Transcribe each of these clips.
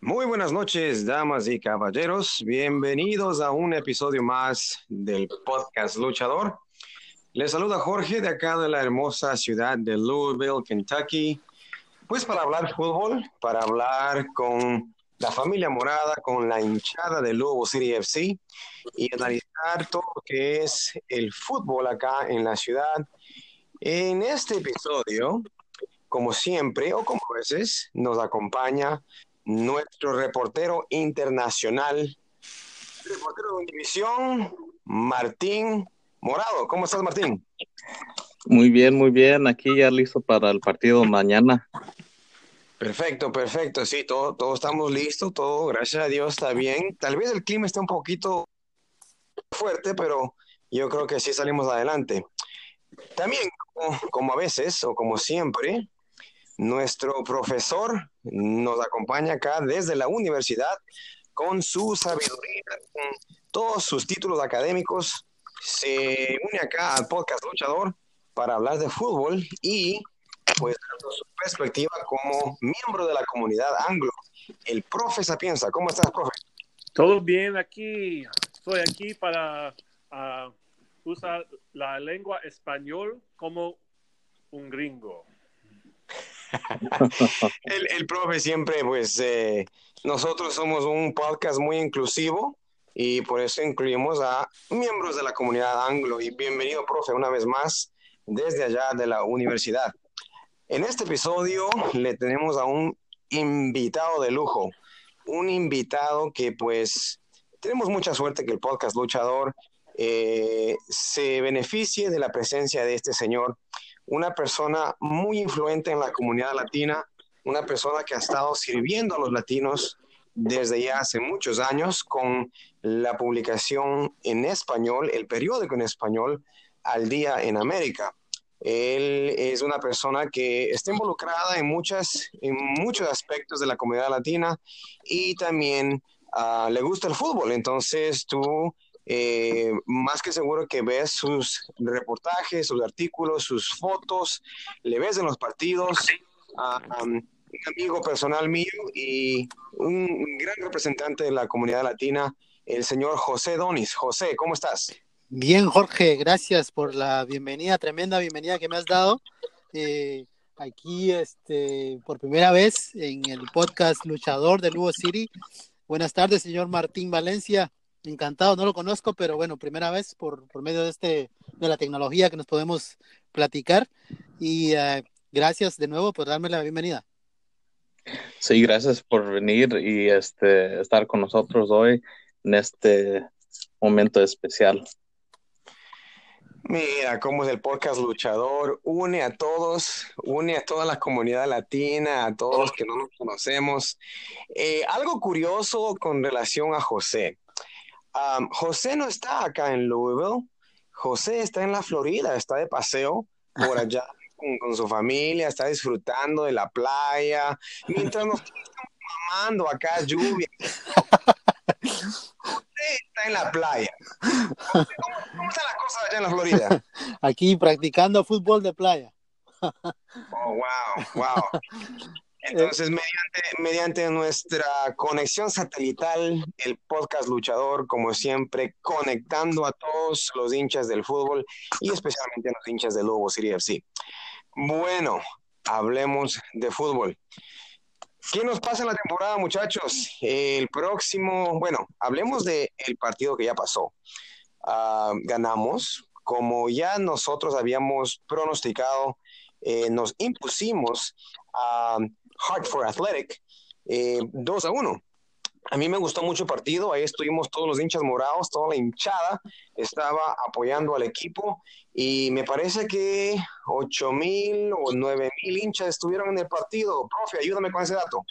Muy buenas noches, damas y caballeros. Bienvenidos a un episodio más del podcast Luchador. Les saluda Jorge de acá de la hermosa ciudad de Louisville, Kentucky. Pues para hablar fútbol, para hablar con la familia morada, con la hinchada de Louisville City FC y analizar todo lo que es el fútbol acá en la ciudad. En este episodio, como siempre o como veces, nos acompaña nuestro reportero internacional, reportero de Univisión, Martín Morado. ¿Cómo estás, Martín? Muy bien, muy bien. Aquí ya listo para el partido mañana. Perfecto, perfecto. Sí, todo, todo estamos listos, todo, gracias a Dios, está bien. Tal vez el clima esté un poquito fuerte, pero yo creo que sí salimos adelante. También, como, como a veces o como siempre, nuestro profesor nos acompaña acá desde la universidad con su sabiduría, con todos sus títulos académicos. Se une acá al podcast Luchador para hablar de fútbol y pues su perspectiva como miembro de la comunidad anglo. El profe Sapienza, ¿cómo estás, profe? Todo bien aquí. Estoy aquí para uh, usar la lengua español como un gringo. el, el, profe siempre, pues, eh, nosotros somos un podcast muy inclusivo y por eso incluimos a miembros de la comunidad anglo. Y bienvenido, profe, una vez más desde allá de la universidad. En este episodio le tenemos a un invitado de lujo, un invitado que pues tenemos mucha suerte que el podcast Luchador eh, se beneficie de la presencia de este señor una persona muy influente en la comunidad latina, una persona que ha estado sirviendo a los latinos desde ya hace muchos años con la publicación en español, el periódico en español, Al Día en América. Él es una persona que está involucrada en, muchas, en muchos aspectos de la comunidad latina y también uh, le gusta el fútbol. Entonces tú eh, más que seguro que ves sus reportajes, sus artículos, sus fotos, le ves en los partidos. un amigo personal mío y un gran representante de la comunidad latina, el señor José Donis. José, ¿cómo estás? Bien, Jorge, gracias por la bienvenida, tremenda bienvenida que me has dado. Eh, aquí, este, por primera vez en el podcast Luchador de Lugo City. Buenas tardes, señor Martín Valencia. Encantado, no lo conozco, pero bueno, primera vez por, por medio de este de la tecnología que nos podemos platicar y uh, gracias de nuevo por darme la bienvenida. Sí, gracias por venir y este estar con nosotros hoy en este momento especial. Mira cómo es el podcast luchador, une a todos, une a toda la comunidad latina, a todos los que no nos conocemos. Eh, algo curioso con relación a José. José no está acá en Louisville. José está en la Florida, está de paseo por allá con, su familia, está disfrutando de la playa, mientras nos estamos mamando acá lluvia. José está en la playa. ¿Cómo, ¿Cómo, están las cosas allá en la Florida? Aquí practicando fútbol de playa. Oh, wow, wow. Entonces, mediante, nuestra conexión satelital, el podcast luchador, como siempre, conectando a todos los hinchas del fútbol y especialmente a los hinchas del Lobo City FC. Bueno, hablemos de fútbol. ¿Qué nos pasa en la temporada, muchachos? El próximo, bueno, hablemos del el partido que ya pasó. Uh, ganamos, como ya nosotros habíamos pronosticado, eh, nos impusimos a Hartford Athletic, eh, 2 a 1. A mí me gustó mucho el partido, ahí estuvimos todos los hinchas morados, toda la hinchada estaba apoyando al equipo y me parece que 8 mil o 9 mil hinchas estuvieron en el partido. Profe, ayúdame con ese dato.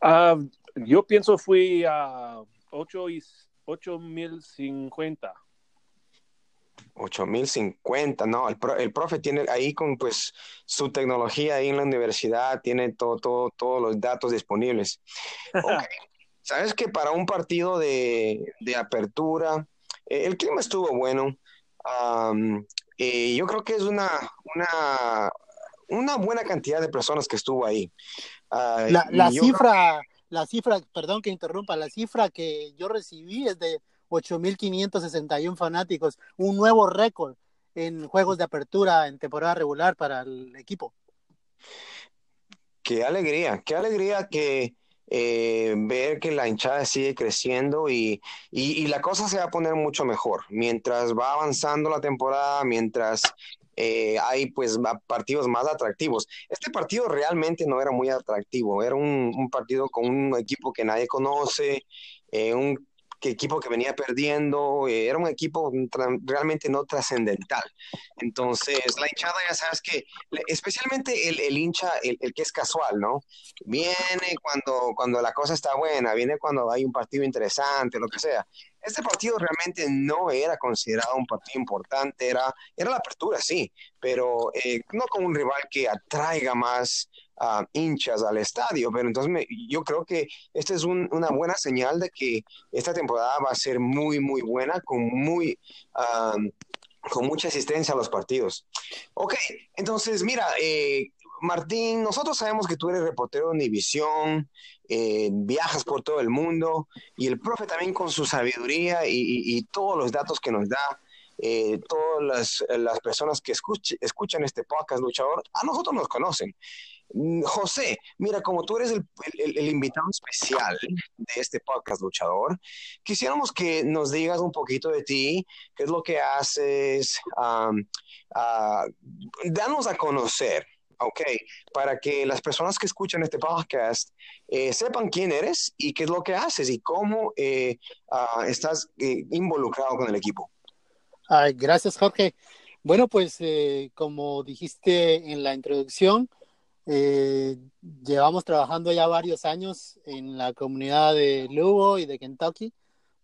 Uh, yo pienso fui a 8 mil 50. 8050, no, el, el, profe tiene ahí con pues su tecnología ahí en la universidad, tiene todo, todo, todos los datos disponibles. Okay. Sabes que para un partido de, de apertura, eh, el clima estuvo bueno. Um, eh, yo creo que es una, una, una buena cantidad de personas que estuvo ahí. Uh, la, la cifra, la cifra, perdón que interrumpa, la cifra que yo recibí es de 8.561 fanáticos, un nuevo récord en juegos de apertura en temporada regular para el equipo. Qué alegría, qué alegría que eh, ver que la hinchada sigue creciendo y, y, la cosa se va a poner mucho mejor mientras va avanzando la temporada, mientras eh, hay pues partidos más atractivos. Este partido realmente no era muy atractivo, era un, partido con un equipo que nadie conoce, eh, un que equipo que venía perdiendo, eh, era un equipo realmente no trascendental. Entonces, la hinchada ya sabes que, especialmente el, el hincha, el, el, que es casual, ¿no? Viene cuando, cuando la cosa está buena, viene cuando hay un partido interesante, lo que sea. Este partido realmente no era considerado un partido importante, era, era la apertura, sí, pero eh, no con un rival que atraiga más hinchas al estadio, pero entonces yo creo que esta es una buena señal de que esta temporada va a ser muy, muy buena, con muy... con mucha asistencia a los partidos. Ok, entonces mira, eh, Martín, nosotros sabemos que tú eres reportero de Univisión, eh, viajas por todo el mundo y el profe también con su sabiduría y, todos los datos que nos da, eh, todas las, personas que escuchan este podcast luchador, a nosotros nos conocen. Mm, José, mira, como tú eres el, invitado especial de este podcast luchador, quisiéramos que nos digas un poquito de ti, qué es lo que haces, uh, danos a conocer, ¿ok? Para que las personas que escuchan este podcast eh, sepan quién eres y qué es lo que haces y cómo eh, ah, estás eh, involucrado con el equipo. Ay, gracias, Jorge. Bueno, pues como dijiste en la introducción, eh, llevamos trabajando ya varios años en la comunidad de Lugo y de Kentucky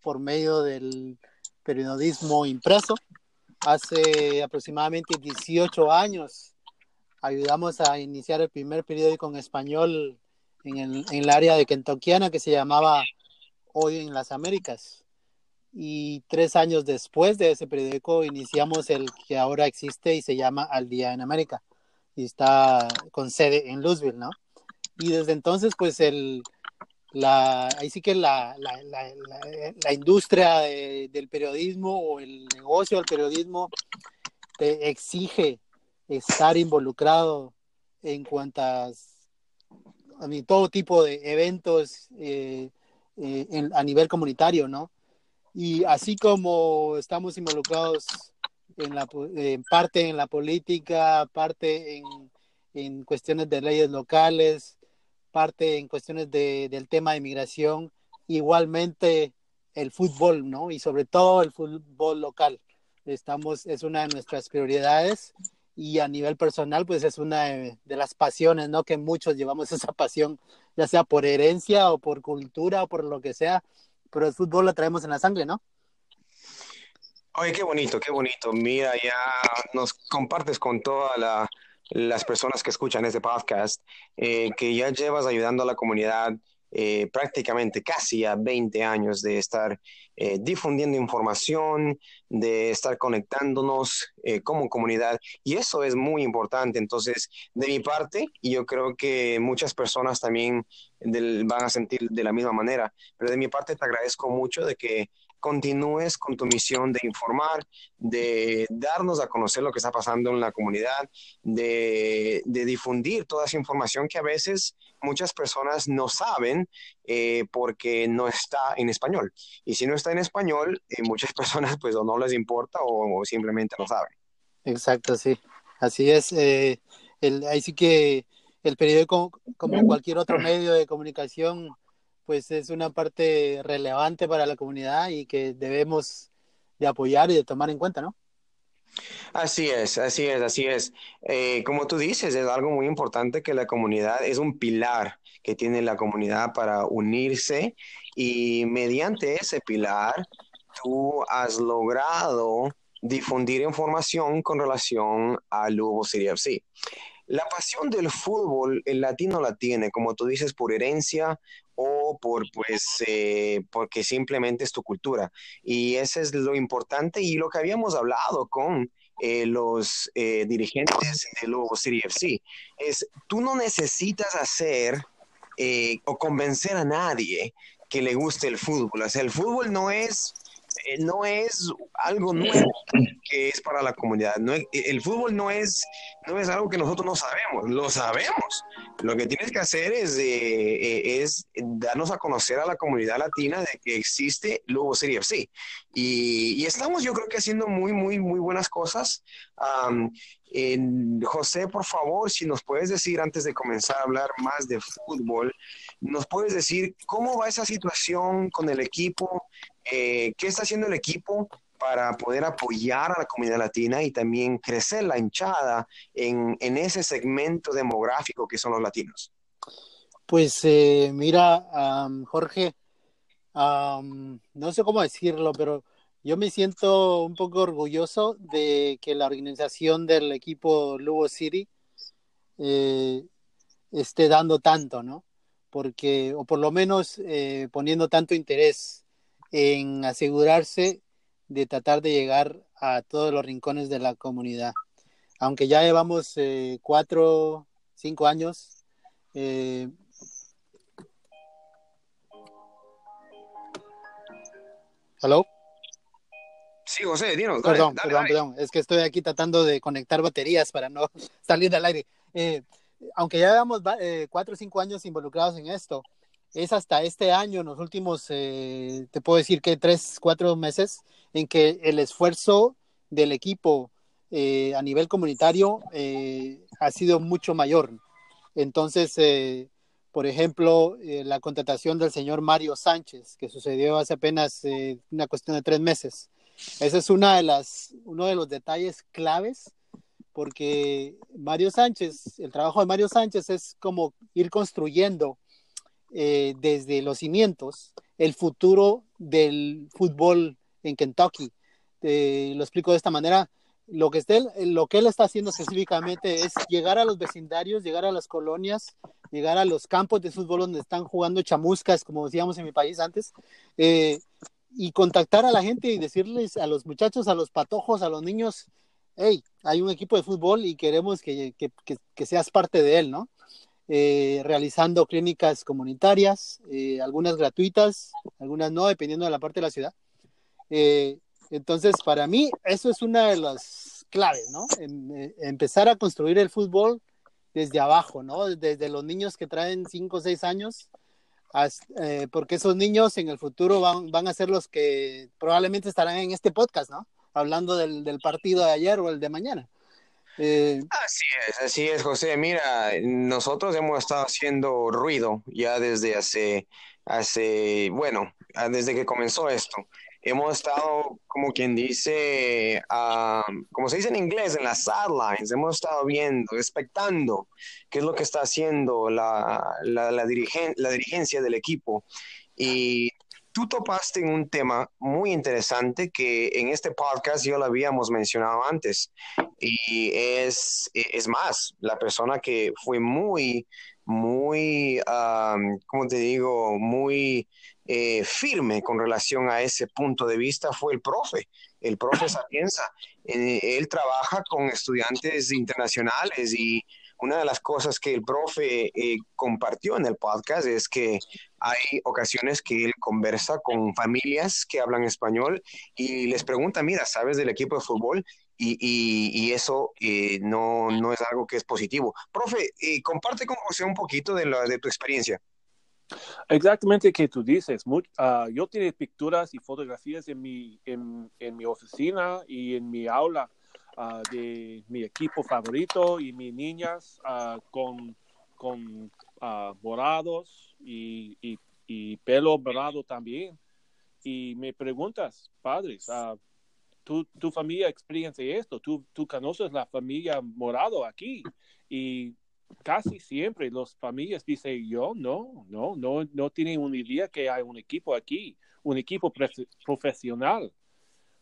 por medio del periodismo impreso. Hace aproximadamente 18 años ayudamos a iniciar el primer periódico en español en el, en el área de Kentuckiana que se llamaba Hoy en las Américas. Y tres años después de ese periódico iniciamos el que ahora existe y se llama Al Día en América y está con sede en Louisville, ¿no? Y desde entonces, pues el, la, ahí sí que la, la, la, la industria del periodismo o el negocio del periodismo te exige estar involucrado en cuantas, a mí, todo tipo de eventos eh, eh, en, a nivel comunitario, ¿no? Y así como estamos involucrados en, la, parte en la política, parte en, en, cuestiones de leyes locales, parte en cuestiones de, del tema de inmigración, igualmente el fútbol, ¿no? Y sobre todo el fútbol local. Estamos, es una de nuestras prioridades y a nivel personal, pues es una de, de las pasiones, ¿no? Que muchos llevamos esa pasión, ya sea por herencia o por cultura o por lo que sea, pero el fútbol lo traemos en la sangre, ¿no? Oye, qué bonito, qué bonito. Mira, ya nos compartes con todas las personas que escuchan este podcast, eh, que ya llevas ayudando a la comunidad eh, prácticamente casi a 20 años de estar eh, difundiendo información, de estar conectándonos como comunidad. Y eso es muy importante. Entonces, de mi parte, y yo creo que muchas personas también van a sentir de la misma manera, pero de mi parte te agradezco mucho de que continúes con tu misión de informar, de darnos a conocer lo que está pasando en la comunidad, de, difundir toda esa información que a veces muchas personas no saben eh, porque no está en español. Y si no está en español, eh, muchas personas pues o no les importa o, simplemente no saben. Exacto, sí. Así es. Eh, el, ahí sí que el periódico, como cualquier otro medio de comunicación, pues es una parte relevante para la comunidad y que debemos de apoyar y de tomar en cuenta, ¿no? Así es, así es, así es. Eh, como tú dices, es algo muy importante que la comunidad es un pilar que tiene la comunidad para unirse y mediante ese pilar tú has logrado difundir información con relación al Lugo City FC. La pasión del fútbol, el latino la tiene, como tú dices, por herencia o por, pues, eh, porque simplemente es tu cultura. Y ese es lo importante y lo que habíamos hablado con eh, los eh, dirigentes de Lobo City FC. Es, tú no necesitas hacer eh, o convencer a nadie que le guste el fútbol. O sea, el fútbol no es no es algo nuevo que es para la comunidad. No el fútbol no es, no es algo que nosotros no sabemos, lo sabemos. Lo que tienes que hacer es, eh, es darnos a conocer a la comunidad latina de que existe Lugo City FC. Y, y estamos yo creo que haciendo muy, muy, muy buenas cosas. José, por favor, si nos puedes decir antes de comenzar a hablar más de fútbol, nos puedes decir cómo va esa situación con el equipo, eh, qué está haciendo el equipo para poder apoyar a la comunidad latina y también crecer la hinchada en, ese segmento demográfico que son los latinos. Pues eh, mira, Jorge, no sé cómo decirlo, pero yo me siento un poco orgulloso de que la organización del equipo Lugo City eh, esté dando tanto, ¿no? Porque, o por lo menos poniendo tanto interés en asegurarse de tratar de llegar a todos los rincones de la comunidad. Aunque ya llevamos eh, cuatro, cinco años. Eh, ¿Hello? Sí, José, dinos. perdón, perdón, perdón. Es que estoy aquí tratando de conectar baterías para no salir del aire. Eh, aunque ya llevamos eh, cuatro o cinco años involucrados en esto, es hasta este año, en los últimos, eh, te puedo decir que tres, cuatro meses, en que el esfuerzo del equipo a nivel comunitario ha sido mucho mayor. Entonces, por ejemplo, la contratación del señor Mario Sánchez, que sucedió hace apenas una cuestión de tres meses ese es una de las, uno de los detalles claves, porque Mario Sánchez, el trabajo de Mario Sánchez es como ir construyendo eh, desde los cimientos el futuro del fútbol en Kentucky. lo explico de esta manera. Lo que, esté, lo que él está haciendo específicamente es llegar a los vecindarios, llegar a las colonias, llegar a los campos de fútbol donde están jugando chamuscas, como decíamos en mi país antes, eh, y contactar a la gente y decirles a los muchachos, a los patojos, a los niños, hey, hay un equipo de fútbol y queremos que, seas parte de él, ¿no? Eh, realizando clínicas comunitarias, eh, algunas gratuitas, algunas no, dependiendo de la parte de la ciudad. Eh, entonces, para mí, eso es una de las claves, ¿no? Em, empezar a construir el fútbol desde abajo, ¿no? Desde los niños que traen 5 o 6 años porque esos niños en el futuro van, a ser los que probablemente estarán en este podcast, ¿no? Hablando del partido de ayer o el de mañana. Eh, así es, así es, José. Mira, nosotros hemos estado haciendo ruido ya desde hace, hace, bueno, desde que comenzó esto hemos estado, como quien dice, ah, como se dice en inglés, en las sidelines, hemos estado viendo, expectando qué es lo que está haciendo la, la, la, la dirigencia del equipo. Y tú topaste en un tema muy interesante que en este podcast yo lo habíamos mencionado antes. Y es, es más, la persona que fue muy, muy, um, ¿cómo te digo? Muy eh, firme con relación a ese punto de vista fue el profe, el profe Sapienza. Eh, él trabaja con estudiantes internacionales y una de las cosas que el profe eh, compartió en el podcast es que hay ocasiones que él conversa con familias que hablan español y les pregunta, mira, ¿sabes del equipo de fútbol? Y, y, eso no, no, es algo que es positivo. Profe, comparte con José un poquito de, la, de tu experiencia. Exactamente que tú dices. Ah, yo tengo pinturas y fotografías en mi, en, en mi oficina y en mi aula uh, de mi equipo favorito y mis niñas uh, con, con morados y, y, y, pelo morado también. Y me preguntas, padres, ¿tu, ¿tu familia experiencia esto? ¿Tú, ¿Tú conoces la familia morado aquí? Y casi siempre las familias dicen, yo no, no, no, no tienen una idea que hay un equipo aquí, un equipo profesional.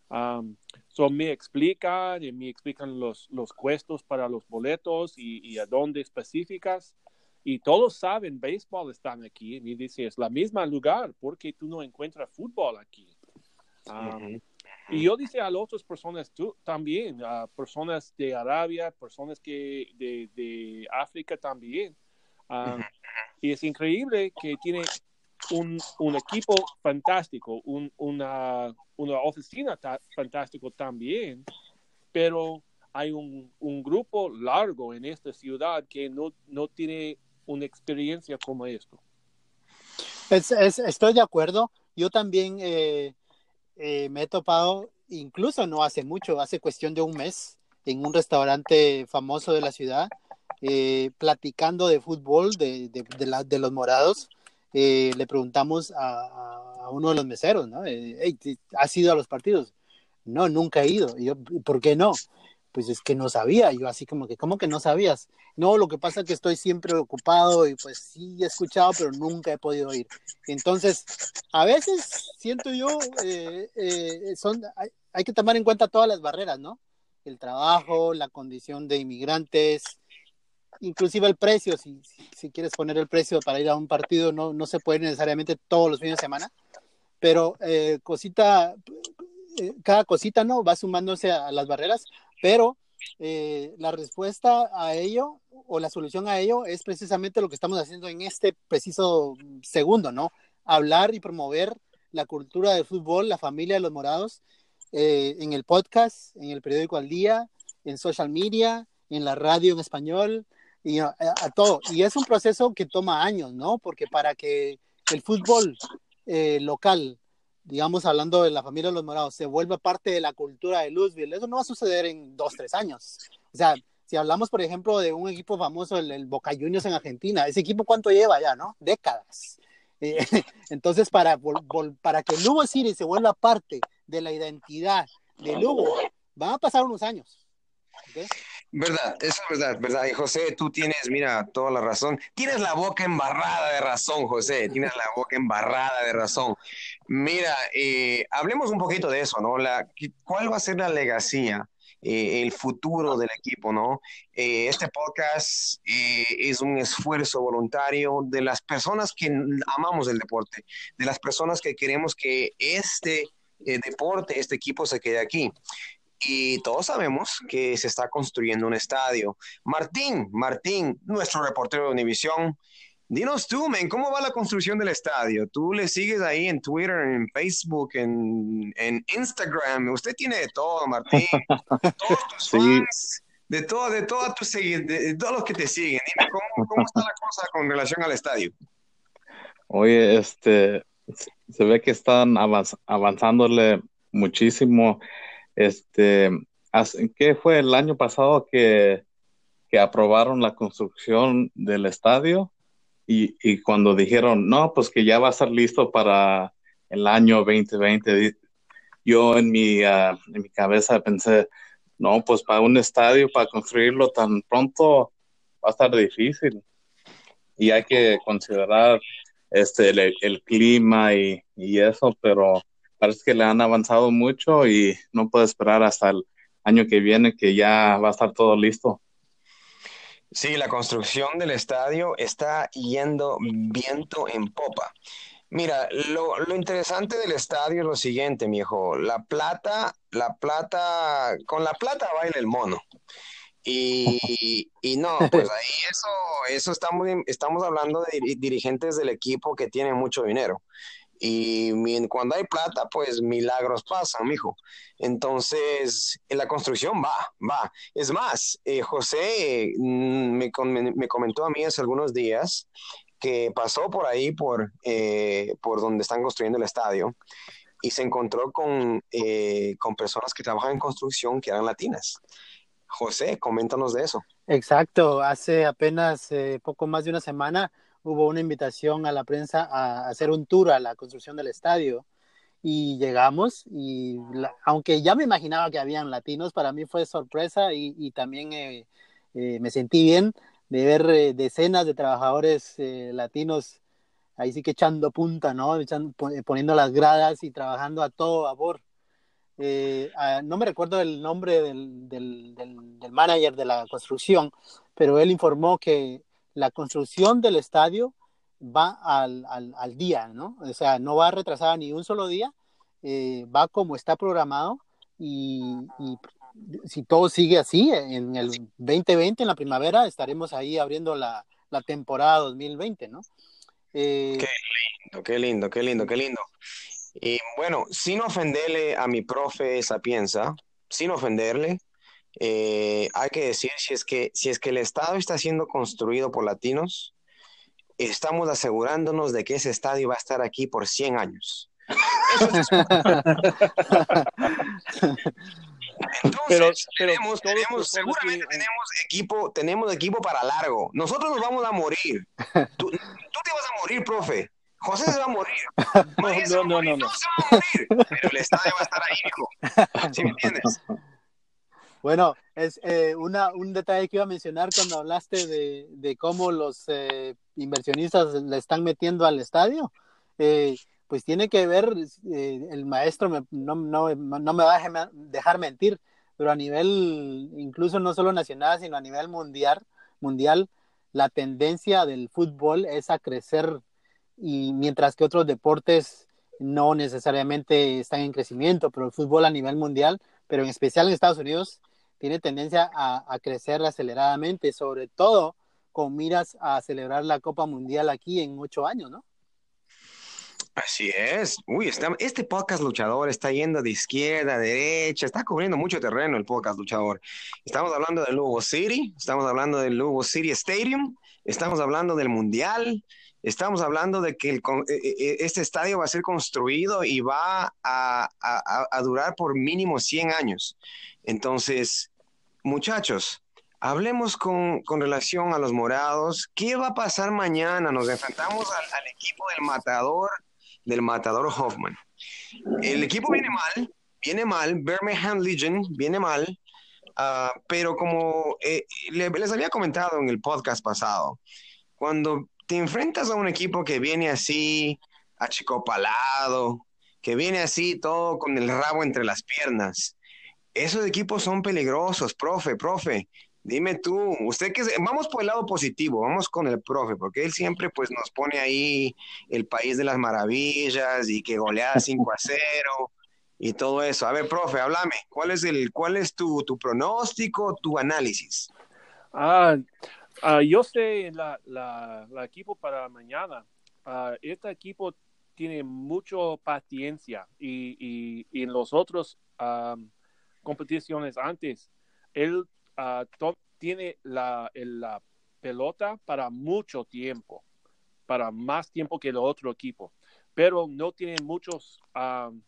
Um, so me explican y me explican los, los cuestos para los boletos y, a dónde específicas. Y todos saben, béisbol están aquí. Y me dice, es la misma lugar, porque tú no encuentras fútbol aquí. Y yo dice a las otras personas tú, también, a personas de Arabia, personas que de, de África también. Ah, Y es increíble que tiene un, un equipo fantástico, un, una, una oficina fantástico también, pero hay un, un, grupo largo en esta ciudad que no, no tiene una experiencia como esto. Es, es, estoy de acuerdo. Yo también eh, eh, me he topado, incluso no hace mucho, hace cuestión de un mes, en un restaurante famoso de la ciudad, eh, platicando de fútbol de, de, de los morados. Le preguntamos a, uno de los meseros, ¿no? Hey, ¿Has ido a los partidos? No, nunca he ido. Y yo, ¿por qué no? pues es que no sabía, yo así como que, ¿cómo que no sabías? No, lo que pasa es que estoy siempre ocupado y pues sí he escuchado, pero nunca he podido ir. Entonces, a veces siento yo, eh, eh, son, hay, que tomar en cuenta todas las barreras, ¿no? El trabajo, la condición de inmigrantes, inclusive el precio, si, si, quieres poner el precio para ir a un partido, no, no se puede necesariamente todos los fines de semana, pero eh, cosita, cada cosita, ¿no? Va sumándose a, a las barreras, pero eh, la respuesta a ello o la solución a ello es precisamente lo que estamos haciendo en este preciso segundo, ¿no? Hablar y promover la cultura del fútbol, la familia de los morados, eh, en el podcast, en el periódico al día, en social media, en la radio en español, y a, todo. Y es un proceso que toma años, ¿no? Porque para que el fútbol eh, local digamos, hablando de la familia de los morados, se vuelva parte de la cultura de Louisville, eso no va a suceder en dos, tres años. O sea, si hablamos, por ejemplo, de un equipo famoso, el, Boca Juniors en Argentina, ese equipo cuánto lleva ya, ¿no? Décadas. Eh, entonces, para, para que Lugo City se vuelva parte de la identidad de Lugo, van a pasar unos años. Verdad, eso es verdad, verdad. Y José, tú tienes, mira, toda la razón. Tienes la boca embarrada de razón, José. Tienes la boca embarrada de razón. Mira, eh, hablemos un poquito de eso, ¿no? La, ¿Cuál va a ser la legacía? Eh, el futuro del equipo, ¿no? Eh, este podcast eh, es un esfuerzo voluntario de las personas que amamos el deporte, de las personas que queremos que este deporte, este equipo se quede aquí. Y todos sabemos que se está construyendo un estadio. Martín, Martín, nuestro reportero de Univisión, dinos tú, men, ¿cómo va la construcción del estadio? Tú le sigues ahí en Twitter, en Facebook, en, en Instagram. Usted tiene de todo, Martín. Todos tus Sí. fans, de todo, de todos tus de, de todos los que te siguen. Dime, ¿cómo, cómo está la cosa con relación al estadio? Oye, este, se ve que están avanz- avanzándole muchísimo. Este, ¿qué fue el año pasado que, que aprobaron la construcción del estadio? Y, y cuando dijeron, no, pues que ya va a estar listo para el año 2020, di- yo en mi, ah, en mi cabeza pensé, no, pues para un estadio, para construirlo tan pronto, va a estar difícil. Y hay que considerar este, el, el clima y, y eso, pero parece que le han avanzado mucho y no puedo esperar hasta el año que viene que ya va a estar todo listo. Sí, la construcción del estadio está yendo viento en popa. Mira, lo, lo interesante del estadio es lo siguiente, mijo. La plata, la plata, con la plata baila el mono. Y, y no, pues ahí eso, eso estamos, estamos hablando de diri- dirigentes del equipo que tienen mucho dinero. Y cuando hay plata, pues milagros pasan, mijo. Entonces, en la construcción va, va. Es más, eh, José mm, me, me comentó a mí hace algunos días que pasó por ahí, por, eh, por donde están construyendo el estadio, y se encontró con, eh, con personas que trabajan en construcción que eran latinas. José, coméntanos de eso. Exacto, hace apenas poco más de una semana hubo una invitación a la prensa a hacer un tour a la construcción del estadio y llegamos y la, aunque ya me imaginaba que habían latinos, para mí fue sorpresa y, y también eh, eh, me sentí bien de ver eh, decenas de trabajadores eh, latinos ahí sí que echando punta, ¿no? Echando, poniendo las gradas y trabajando a todo vapor. Eh, uh, no me recuerdo el nombre del, del, del, del, manager de la construcción, pero él informó que la construcción del estadio va al, al, al día, ¿no? O sea, no va retrasada ni un solo día, eh, va como está programado y, si todo sigue así, en el 2020, en la primavera, estaremos ahí abriendo la, la temporada 2020, ¿no? Eh, qué lindo, qué lindo, qué lindo, qué lindo. Y bueno, sin ofenderle a mi profe Sapienza, sin ofenderle, eh, hay que decir si es que si es que el estadio está siendo construido por latinos, estamos asegurándonos de que ese estadio va a estar aquí por 100 años. Entonces, tenemos, seguramente tenemos equipo, tenemos equipo para largo. Nosotros nos vamos a morir. Tú, te vas a morir, profe. José se va a morir. no, no, no, no, se va a morir. Pero el estadio va a estar ahí, hijo. ¿Sí me entiendes? Bueno, es eh, un detalle que iba a mencionar cuando hablaste de, cómo los eh, inversionistas le están metiendo al estadio. Eh, pues tiene que ver, eh, el maestro no, no, no, me va a dejar mentir, pero a nivel, incluso no solo nacional, sino a nivel mundial, mundial, la tendencia del fútbol es a crecer y mientras que otros deportes no necesariamente están en crecimiento, pero el fútbol a nivel mundial, pero en especial en Estados Unidos, tiene tendencia a, crecer aceleradamente, sobre todo con miras a celebrar la Copa Mundial aquí en ocho años, ¿no? Así es. Uy, este podcast luchador está yendo de izquierda a derecha, está cubriendo mucho terreno el podcast luchador. Estamos hablando del Lugo City, estamos hablando del Lugo City Stadium, estamos hablando del Mundial, estamos hablando de que el, e, e, e, este estadio va a ser construido y va a, durar por mínimo 100 años. Entonces, muchachos, Hablemos con, relación a los morados. ¿Qué va a pasar mañana? Nos enfrentamos al, equipo del matador del matador Hoffman. El equipo viene mal, viene mal, Birmingham Legion viene mal, uh, pero como eh, les había comentado en el podcast pasado, cuando te enfrentas a un equipo que viene así, achicopalado, que viene así todo con el rabo entre las piernas, esos equipos son peligrosos, profe, profe. Dime tú, usted que vamos por el lado positivo, vamos con el profe, porque él siempre pues nos pone ahí el país de las maravillas y que golea 5 a 0 y todo eso. A ver, profe, háblame, ¿cuál es el cuál es tu, tu pronóstico, tu análisis? Ah, ah yo sé la, la, equipo para mañana. Ah, este equipo tiene mucha paciencia y, y, y en los otros ah, competiciones antes, él uh, tiene la, pelota para mucho tiempo, para más tiempo que el otro equipo, pero no tiene muchos um,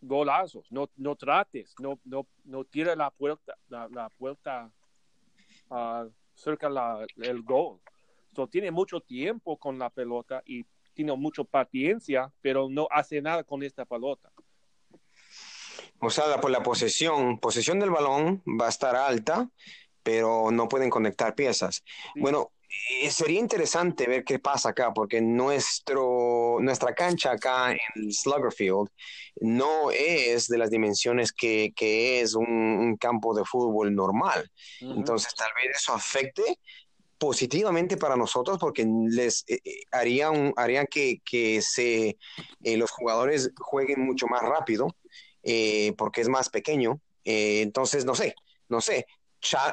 golazos, no, no trates, no, no, no tira la puerta, la, puerta uh, cerca la, el gol. So, tiene mucho tiempo con la pelota y tiene mucha paciencia, pero no hace nada con esta pelota. Sea, por la posesión, posesión del balón va a estar alta, pero no pueden conectar piezas. Bueno, eh, sería interesante ver qué pasa acá, porque nuestro, nuestra cancha acá en Sluggerfield no es de las dimensiones que, que es un, campo de fútbol normal. Entonces, tal vez eso afecte positivamente para nosotros porque les eh, eh, harían, que, que se, los jugadores jueguen mucho más rápido eh, porque es más pequeño. Eh, entonces, no sé, no sé.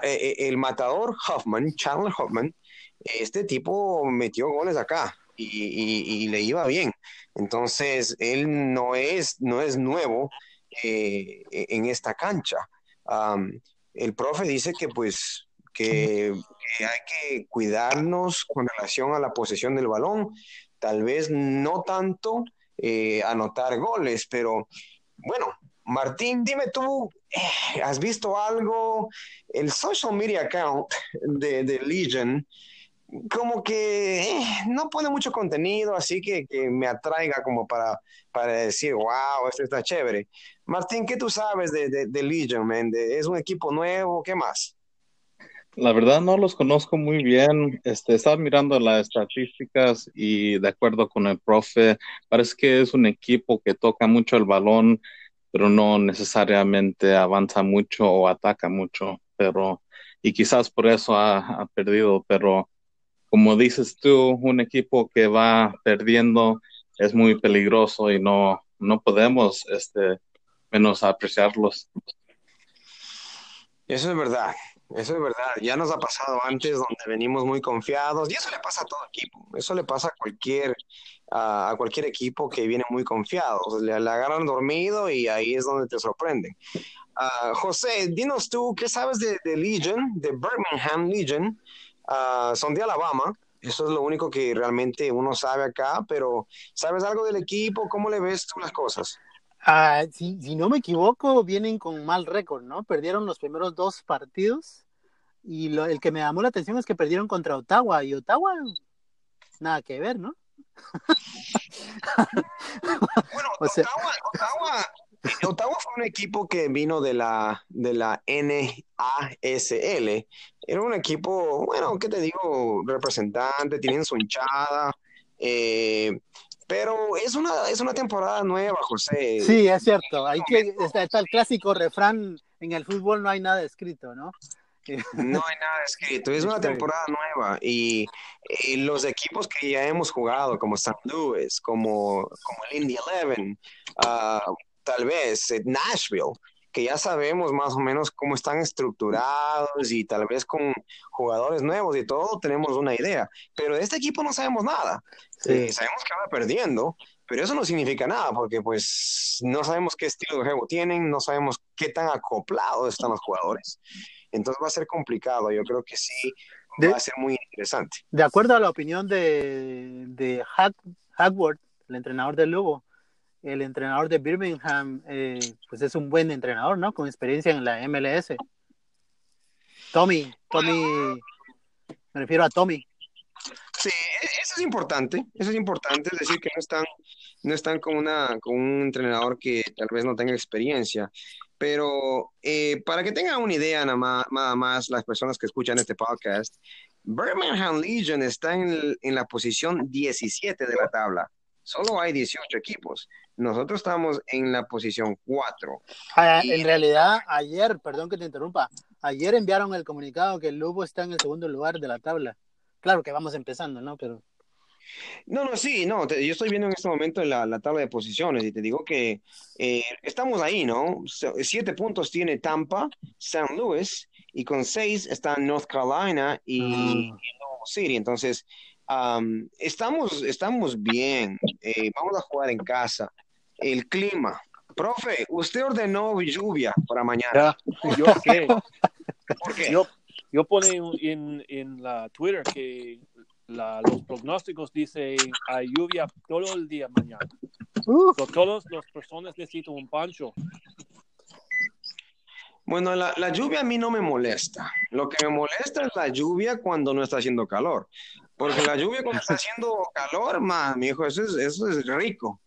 Eh, el matador Hoffman, Charles Hoffman, este tipo metió goles acá y, le iba bien. Entonces, él no es, no es nuevo en esta cancha. el profe dice que pues que, hay que cuidarnos con relación a la posesión del balón, tal vez no tanto anotar goles, pero bueno, Martín, dime tú, eh, ¿has visto algo? El social media account de, de Legion, como que eh, no pone mucho contenido, así que, que me atraiga como para, para decir, wow, esto está chévere. Martín, ¿qué tú sabes de, de, Legion, man? ¿Es un equipo nuevo? ¿Qué más? La verdad no los conozco muy bien. Este, estaba mirando las estadísticas y de acuerdo con el profe, parece que es un equipo que toca mucho el balón, pero no necesariamente avanza mucho o ataca mucho. Pero, y quizás por eso ha, perdido, pero como dices tú, un equipo que va perdiendo es muy peligroso y no, no podemos este, menos apreciarlos. Eso es verdad. Eso es verdad, ya nos ha pasado antes donde venimos muy confiados y eso le pasa a todo equipo, eso le pasa a cualquier, a cualquier equipo que viene muy confiado, le, le agarran dormido y ahí es donde te sorprenden. Uh, José, dinos tú, ¿qué sabes de, de Legion, de Birmingham Legion? Uh, son de Alabama, eso es lo único que realmente uno sabe acá, pero ¿sabes algo del equipo? ¿Cómo le ves tú las cosas? Ah, si, si, no me equivoco, vienen con mal récord, ¿no? Perdieron los primeros dos partidos y lo, el que me llamó la atención es que perdieron contra Ottawa y Ottawa, nada que ver, ¿no? Bueno, o sea, Ottawa, Ottawa, Ottawa, fue un equipo que vino de la, de la NASL. Era un equipo, bueno, ¿qué te digo? Representante, tienen su hinchada. Eh, pero es una, es una temporada nueva, José. Sí, es cierto. Hay que, está, está, el clásico refrán, en el fútbol no hay nada escrito, ¿no? No hay nada escrito, es una temporada nueva y, y, los equipos que ya hemos jugado, como St. Louis, como, como el Indy Eleven, uh, tal vez Nashville, que ya sabemos más o menos cómo están estructurados y tal vez con jugadores nuevos y todo tenemos una idea, pero de este equipo no sabemos nada. Sí. Eh, sabemos que va perdiendo, pero eso no significa nada porque pues no sabemos qué estilo de juego tienen, no sabemos qué tan acoplados están los jugadores. Entonces va a ser complicado, yo creo que sí de, va a ser muy interesante. De acuerdo a la opinión de, de Hack, Hackworth, el entrenador del Lugo, el entrenador de Birmingham, eh, pues es un buen entrenador, ¿no? Con experiencia en la MLS. Tommy, Tommy, me refiero a Tommy. Sí, eso es importante, eso es importante, es decir, que no están, no están con, una, con un entrenador que tal vez no tenga experiencia, pero eh, para que tengan una idea nada más, nada más, las personas que escuchan este podcast, Birmingham Legion está en, en la posición 17 de la tabla solo hay 18 equipos. Nosotros estamos en la posición 4. Ah, en realidad, ayer, perdón que te interrumpa, ayer enviaron el comunicado que el Lugo está en el segundo lugar de la tabla. Claro que vamos empezando, ¿no? Pero... No, no, sí, no, te, yo estoy viendo en este momento la, la, tabla de posiciones y te digo que eh, estamos ahí, ¿no? Siete puntos tiene Tampa, San Luis y con seis están North Carolina y, Ah. y Nuevo City. Entonces, um, estamos, estamos bien, eh, vamos a jugar en casa. El clima. Profe, usted ordenó lluvia para mañana. Ya, yo sé. ¿Por qué? Yo, yo pone en, en la Twitter que la, los pronósticos dice hay lluvia todo el día mañana. So, todas las personas necesitan un pancho. Bueno, la, la lluvia a mí no me molesta. Lo que me molesta es la lluvia cuando no está haciendo calor. Porque la lluvia cuando está haciendo calor, man, mi hijo, eso es, eso es rico.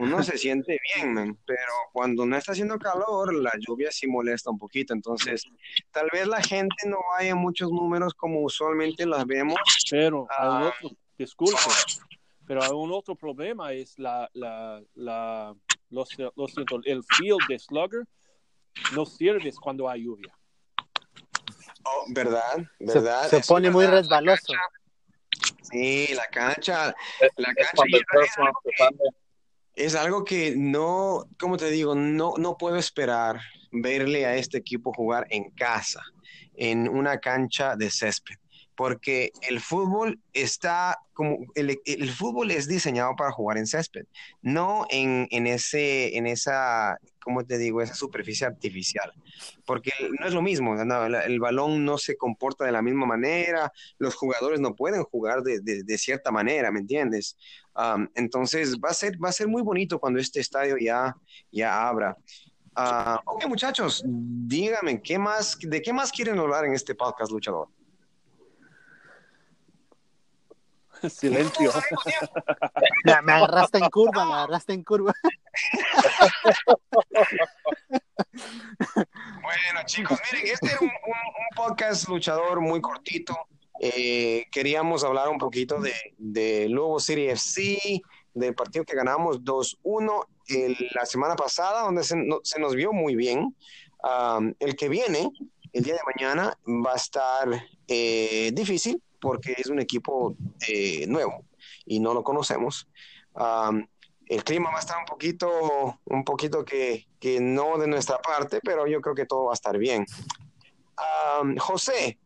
Uno se siente bien, man. Pero cuando no está haciendo calor, la lluvia sí molesta un poquito. Entonces, tal vez la gente no vaya en muchos números como usualmente las vemos. Pero hay un Ah. otro, disculpe, pero hay un otro problema es la, la, la lo, lo siento, el field de Slugger no sirve cuando hay lluvia. Oh, ¿Verdad? se, ¿Verdad? se pone muy resbaloso. Sí, la cancha, la Es cancha cuando es personal Es algo que no, como te digo, no, no puedo esperar verle a este equipo jugar en casa, en una cancha de césped, porque el fútbol está como, el, el fútbol es diseñado para jugar en césped, no en, en ese, en esa, como te digo, esa superficie artificial, porque no es lo mismo, el, balón no se comporta de la misma manera, los jugadores no pueden jugar de, de, de cierta manera, ¿me entiendes? Um, entonces va a ser va a ser muy bonito cuando este estadio ya ya abra. Ah, ok, muchachos, díganme qué más de qué más quieren hablar en este podcast, luchador. Silencio. Me, me agarraste en curva, me agarraste en curva. Bueno, chicos, miren, este era un, un- un podcast luchador muy cortito. Eh, queríamos hablar un poquito de, de Lobo City FC, del partido que ganamos 2-1 el- la semana pasada, donde se, no- se nos vio muy bien. Um, el que viene, el día de mañana, va a estar eh, difícil porque es un equipo eh, nuevo y no lo conocemos. Um, el clima va a estar un poquito, un poquito que, que no de nuestra parte, pero yo creo que todo va a estar bien. Um, José,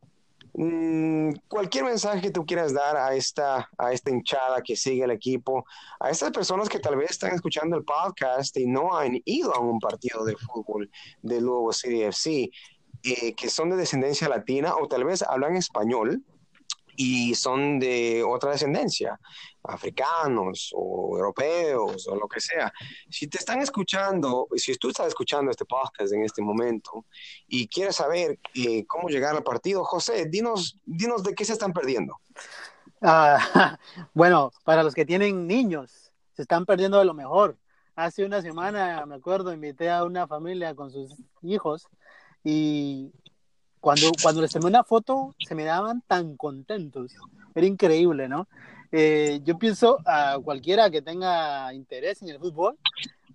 mm, cualquier mensaje que tú quieras dar a esta, a esta hinchada que sigue el equipo, a estas personas que tal vez están escuchando el podcast y no han ido a un partido de fútbol de Lugo City FC, eh, que son de descendencia latina o tal vez hablan español y son de otra descendencia, africanos o europeos o lo que sea. Si te están escuchando, si tú estás escuchando este podcast en este momento y quieres saber eh, cómo llegar al partido, José, dinos, dinos de qué se están perdiendo. Ah, bueno, para los que tienen niños, se están perdiendo de lo mejor. Hace una semana, me acuerdo, invité a una familia con sus hijos y cuando, cuando les tomé una foto, se me daban tan contentos. Era increíble, ¿no? Eh, yo pienso a cualquiera que tenga interés en el fútbol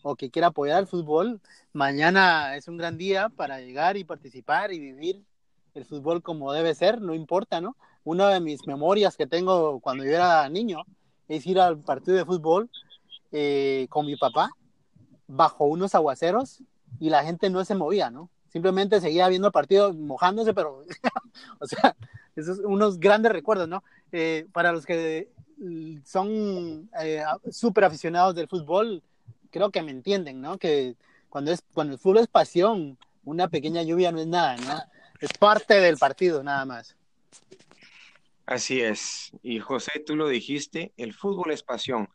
o que quiera apoyar el fútbol, mañana es un gran día para llegar y participar y vivir el fútbol como debe ser, no importa, ¿no? Una de mis memorias que tengo cuando yo era niño es ir al partido de fútbol eh, con mi papá bajo unos aguaceros y la gente no se movía, ¿no? Simplemente seguía viendo partido mojándose, pero, o sea, esos unos grandes recuerdos, ¿no? Eh, para los que son eh, súper aficionados del fútbol, creo que me entienden, ¿no? Que cuando, es, cuando el fútbol es pasión, una pequeña lluvia no es nada, ¿no? Es parte del partido, nada más. Así es. Y José, tú lo dijiste, el fútbol es pasión.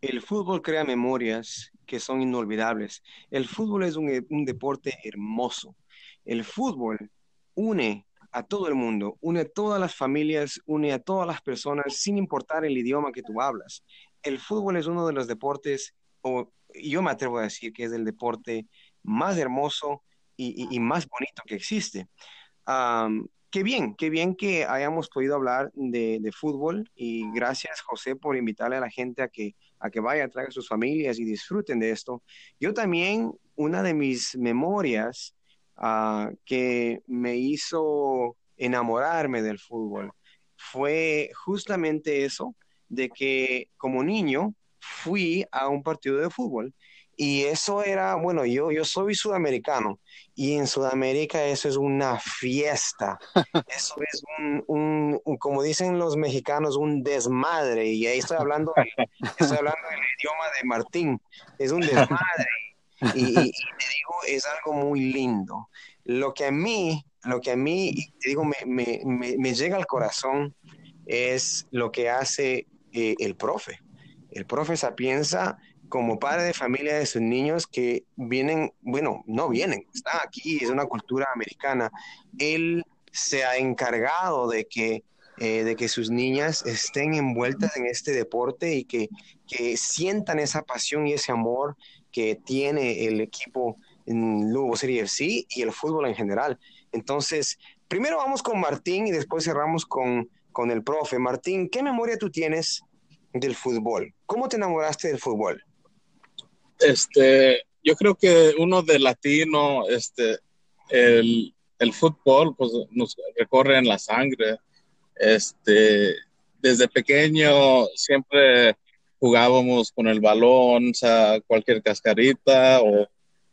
El fútbol crea memorias que son inolvidables. El fútbol es un, deporte hermoso. El fútbol une a todo el mundo, une a todas las familias, une a todas las personas, sin importar el idioma que tú hablas. El fútbol es uno de los deportes, o yo me atrevo a decir que es el deporte más hermoso y, más bonito que existe. qué bien, qué bien que hayamos podido hablar de, de, fútbol y gracias José por invitarle a la gente a que a que vaya, traiga a sus familias y disfruten de esto. Yo también, una de mis memorias ah, que me hizo enamorarme del fútbol fue justamente eso, de que como niño fui a un partido de fútbol y eso era, bueno, yo, yo soy sudamericano y en Sudamérica eso es una fiesta. Eso es un, como dicen los mexicanos, un desmadre. Y ahí estoy hablando, estoy hablando del idioma de Martín. Es un desmadre. Y, te digo, es algo muy lindo. Lo que a mí, lo que a mí, te digo, me, me, llega al corazón es lo que hace eh, el profe. El profe Sapienza como padre de familia de sus niños que vienen, bueno, no vienen, están aquí, es una cultura americana. Él se ha encargado de que, eh, de que sus niñas estén envueltas en este deporte y que, que sientan esa pasión y ese amor que tiene el equipo en Lugo City FC y el fútbol en general. Entonces, primero vamos con Martín y después cerramos con, con el profe. Martín, ¿qué memoria tú tienes del fútbol? ¿Cómo te enamoraste del fútbol? Este, yo creo que uno de latino, este, el, el fútbol, pues nos recorre en la sangre. Este, desde pequeño siempre jugábamos con el balón, o sea, cualquier cascarita, o,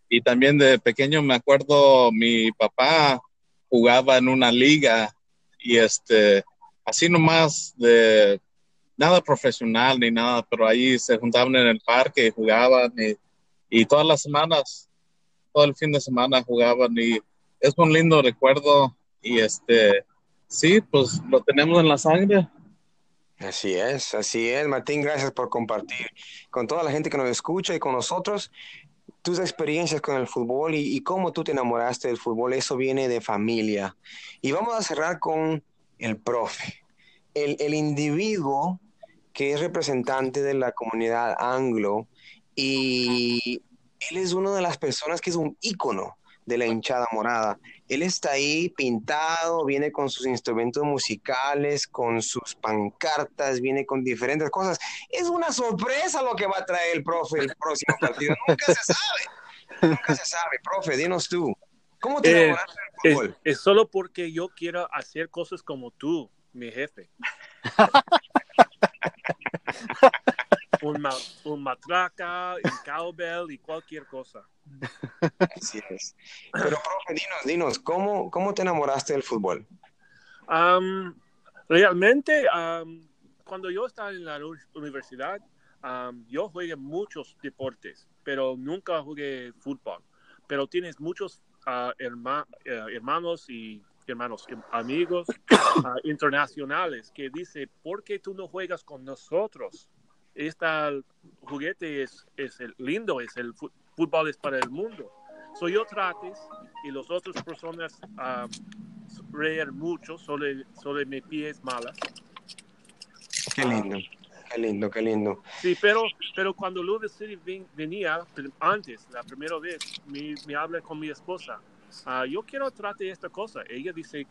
y también de pequeño me acuerdo mi papá jugaba en una liga y este, así nomás de nada profesional ni nada, pero ahí se juntaban en el parque y jugaban y, todas las semanas, todo el fin de semana jugaban y es un lindo recuerdo y este, sí, pues lo tenemos en la sangre. Así es, así es. Martín, gracias por compartir con toda la gente que nos escucha y con nosotros tus experiencias con el fútbol y, cómo tú te enamoraste del fútbol. Eso viene de familia. Y vamos a cerrar con el profe. El, el individuo que es representante de la comunidad anglo y él es una de las personas que es un ícono de la hinchada morada. Él está ahí pintado, viene con sus instrumentos musicales, con sus pancartas, viene con diferentes cosas. Es una sorpresa lo que va a traer el profe el próximo partido. Nunca se sabe. Nunca se sabe. Profe, dinos tú. ¿Cómo te eh, fútbol? Es, es solo porque yo quiero hacer cosas como tú, mi jefe. un, ma- un matraca, un cowbell y cualquier cosa. Así es. Pero, profe, dinos, dinos, ¿cómo, cómo te enamoraste del fútbol? Am, realmente, am, cuando yo estaba en la uni- universidad, yo jugué muchos deportes, pero nunca jugué fútbol. Pero tienes muchos ah, herma- eh, hermanos y hermanos, amigos ah, internacionales que dicen, ¿por qué tú no juegas con nosotros? Este juguete es, es el lindo, es el fútbol es para el mundo. So yo trates y las otras personas am, reír mucho sobre, sobre mis pies malas. Qué lindo, qué lindo, qué lindo. Sí, pero, pero cuando Louis City ven- venía, antes, la primera vez, me, me habla con mi esposa. Ah, yo quiero tratar esta cosa. Ella dice,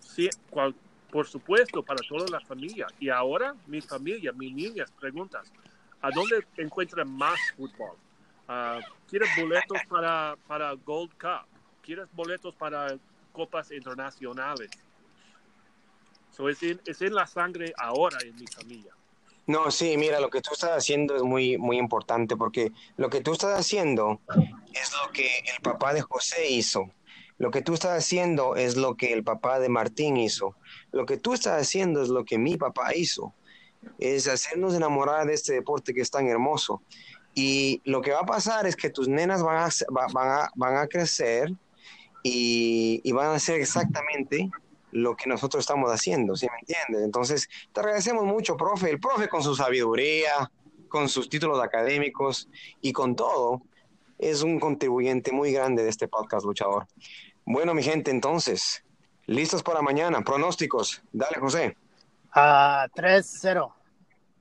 sí, cual- por supuesto, para toda la familia. Y ahora mi familia, mis niñas preguntan, ¿a dónde encuentran más fútbol? Ah, ¿Quieres boletos para, para Gold Cup? ¿Quieres boletos para copas internacionales? So, es, en, es en la sangre ahora en mi familia. No, sí, mira, lo que tú estás haciendo es muy, muy importante porque lo que tú estás haciendo es lo que el papá de José hizo. Lo que tú estás haciendo es lo que el papá de Martín hizo. Lo que tú estás haciendo es lo que mi papá hizo. Es hacernos enamorar de este deporte que es tan hermoso. Y lo que va a pasar es que tus nenas van a, va- van a, van a crecer y, y van a hacer exactamente lo que nosotros estamos haciendo, ¿sí me entiendes? Entonces, te agradecemos mucho, profe. El profe con su sabiduría, con sus títulos académicos y con todo, es un contribuyente muy grande de este podcast luchador. Bueno, mi gente, entonces, listos para mañana. Pronósticos. Dale, José. Ah, 3-0.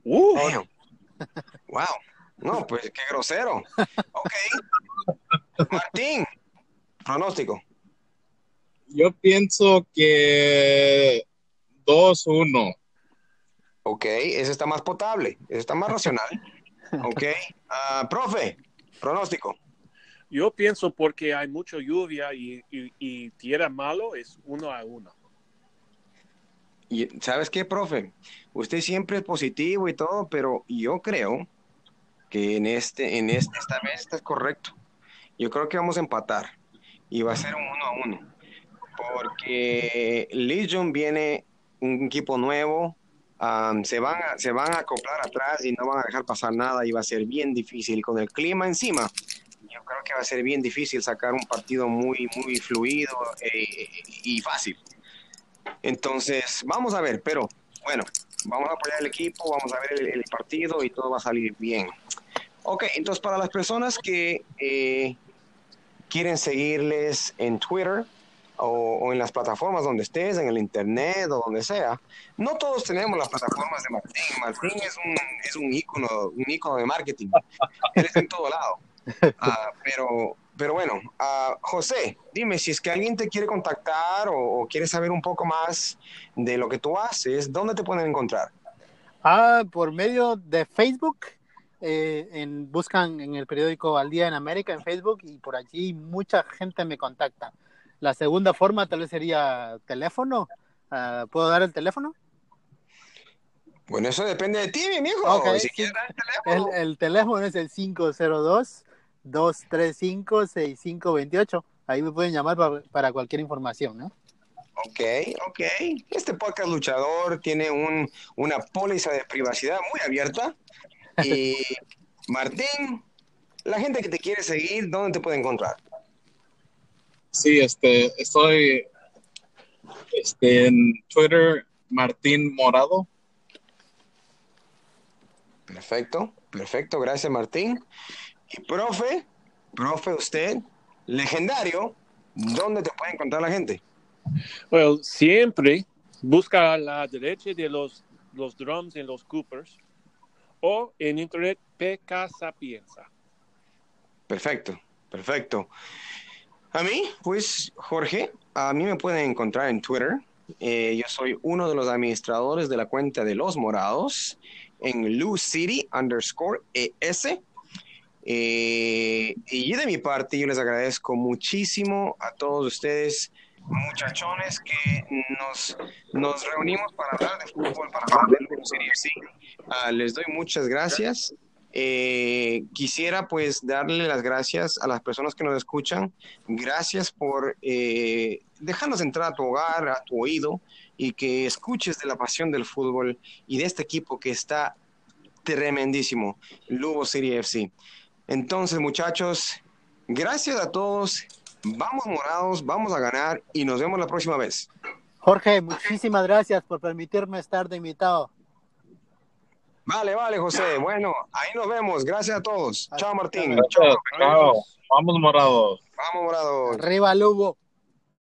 Uh, Damn. Wow. No, pues qué grosero. Ok. Martín, pronóstico. Yo pienso que 2-1. Ok, ese está más potable, ese está más racional. Ok. Ah, profe, pronóstico. Yo pienso porque hay mucha lluvia y, y, y tierra malo es uno a uno. Y, ¿Sabes qué, profe? Usted siempre es positivo y todo, pero yo creo que en este, en este, esta vez está correcto. Yo creo que vamos a empatar y va a ser un uno a uno. Porque Legion viene un equipo nuevo, se, van a, se van a acoplar atrás y no van a dejar pasar nada y va a ser bien difícil. Con el clima encima, yo creo que va a ser bien difícil sacar un partido muy, muy fluido eh, y fácil. Entonces, vamos a ver, pero bueno, vamos a apoyar el equipo, vamos a ver el, el partido y todo va a salir bien. Ok, entonces para las personas que eh, quieren seguirles en Twitter o, en las plataformas donde estés, en el internet o donde sea, no todos tenemos las plataformas de Martín. Martín es un, es un ícono, un ícono de marketing. Él en todo lado. Ah, pero, pero bueno, ah, José, dime si es que alguien te quiere contactar o, quiere saber un poco más de lo que tú haces, ¿dónde te pueden encontrar? Ah, por medio de Facebook. eh, buscan en el periódico Al Día en América en Facebook y por allí mucha gente me contacta. La segunda forma tal vez sería teléfono. Ah, ¿Puedo dar el teléfono? Bueno, eso depende de ti, mi mijo. Ok, si quieres el El, teléfono. el teléfono es el 502-235-6528. Ahí me pueden llamar pa- para cualquier información, ¿no? Ok, ok. Este podcast luchador tiene un, una póliza de privacidad muy abierta. Y Martín, la gente que te quiere seguir, ¿dónde te puede encontrar? Sí, este, estoy este, en Twitter, Martín Morado. Perfecto, perfecto, gracias Martín. Y profe, profe usted, legendario, ¿dónde te puede encontrar la gente? Bueno, siempre busca a la derecha de los, los drums en los Coopers o en internet PK Sapienza. Perfecto, perfecto. A mí, pues Jorge, a mí me pueden encontrar en Twitter. Eh, yo soy uno de los administradores de la cuenta de Los Morados en Lou City underscore ES. Eh, y de mi parte, yo les agradezco muchísimo a todos ustedes, muchachones, que nos, nos reunimos para hablar de fútbol, para hablar de Lou City FC. Ah, les doy muchas gracias Eh, quisiera pues darle las gracias a las personas que nos escuchan. Gracias por eh, dejarnos entrar a tu hogar, a tu oído y que escuches de la pasión del fútbol y de este equipo que está tremendísimo, Lugo City FC. Entonces, muchachos, gracias a todos. Vamos morados, vamos a ganar y nos vemos la próxima vez. Jorge, muchísimas gracias por permitirme estar de invitado. Vale, vale, José. Bueno, ahí nos vemos. Gracias a todos. Chao, Martín. Chao. Chao. Vamos morados. Vamos morados. Arriba, Lugo.